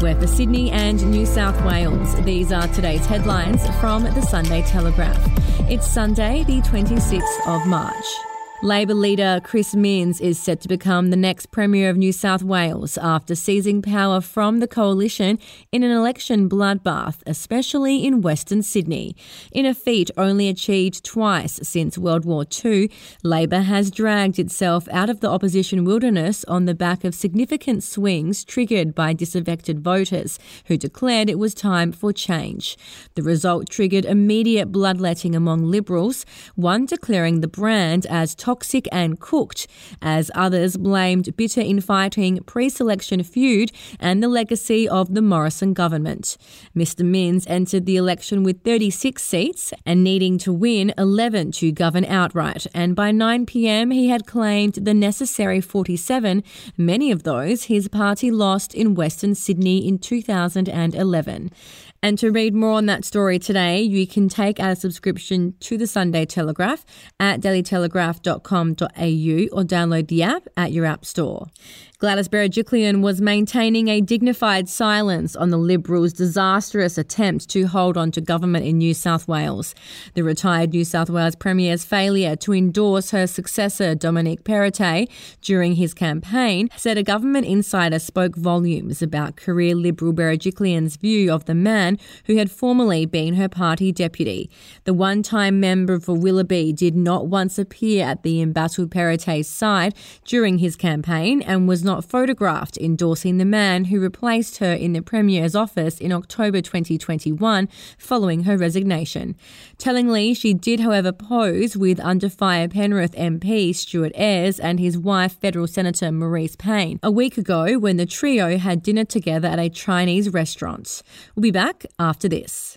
We're for Sydney and New South Wales. These are today's headlines from the Sunday Telegraph. It's Sunday, the 26th of March. Labor leader Chris Minns is set to become the next Premier of New South Wales after seizing power from the coalition in an election bloodbath, especially in Western Sydney. In a feat only achieved twice since World War II, Labor has dragged itself out of the opposition wilderness on the back of significant swings triggered by disaffected voters who declared it was time for change. The result triggered immediate bloodletting among Liberals, one declaring the brand as toxic and cooked, as others blamed bitter infighting, pre selection feud, and the legacy of the Morrison government. Mr. Minns entered the election with 36 seats and needing to win 11 to govern outright, and by 9 pm he had claimed the necessary 47, many of those his party lost in Western Sydney in 2011. And to read more on that story today, you can take out a subscription to the Sunday Telegraph at dailytelegraph.com.au or download the app at your app store. Gladys Berejiklian was maintaining a dignified silence on the Liberals' disastrous attempt to hold on to government in New South Wales. The retired New South Wales Premier's failure to endorse her successor, Dominic Perrottet, during his campaign said a government insider spoke volumes about career Liberal Berejiklian's view of the man who had formerly been her party deputy. The one time member for Willoughby did not once appear at the embattled Perrottet's side during his campaign and was not photographed endorsing the man who replaced her in the Premier's office in October 2021 following her resignation. Tellingly, she did, however, pose with under fire Penrith MP Stuart Ayres and his wife, Federal Senator Marise Payne, a week ago when the trio had dinner together at a Chinese restaurant. We'll be back after this.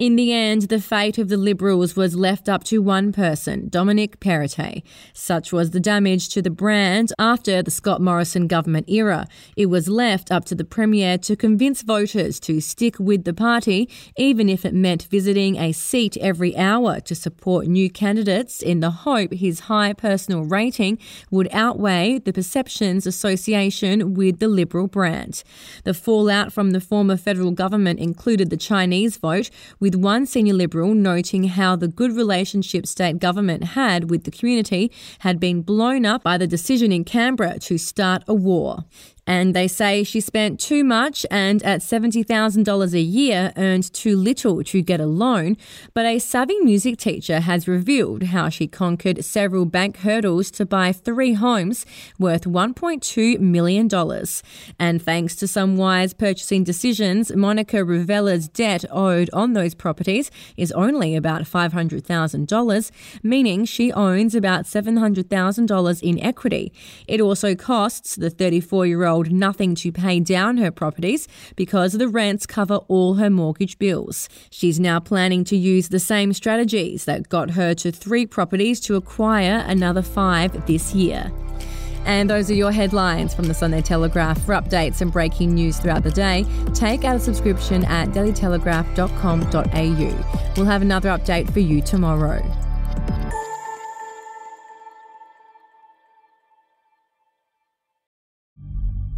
In the end, the fate of the Liberals was left up to one person, Dominic Perrottet. Such was the damage to the brand after the Scott Morrison government era. It was left up to the Premier to convince voters to stick with the party, even if it meant visiting a seat every hour to support new candidates in the hope his high personal rating would outweigh the perceptions association with the Liberal brand. The fallout from the former federal government included the Chinese vote, with one senior Liberal noting how the good relationship state government had with the community had been blown up by the decision in Canberra to start a war. And they say she spent too much and at $70,000 a year earned too little to get a loan. But a savvy music teacher has revealed how she conquered several bank hurdles to buy three homes worth $1.2 million. And thanks to some wise purchasing decisions, Monica Rivella's debt owed on those properties is only about $500,000, meaning she owns about $700,000 in equity. It also costs the 34 year old nothing to pay down her properties because the rents cover all her mortgage bills. She's now planning to use the same strategies that got her to three properties to acquire another five this year. And those are your headlines from the Sunday Telegraph. For updates and breaking news throughout the day, take out a subscription at dailytelegraph.com.au. We'll have another update for you tomorrow.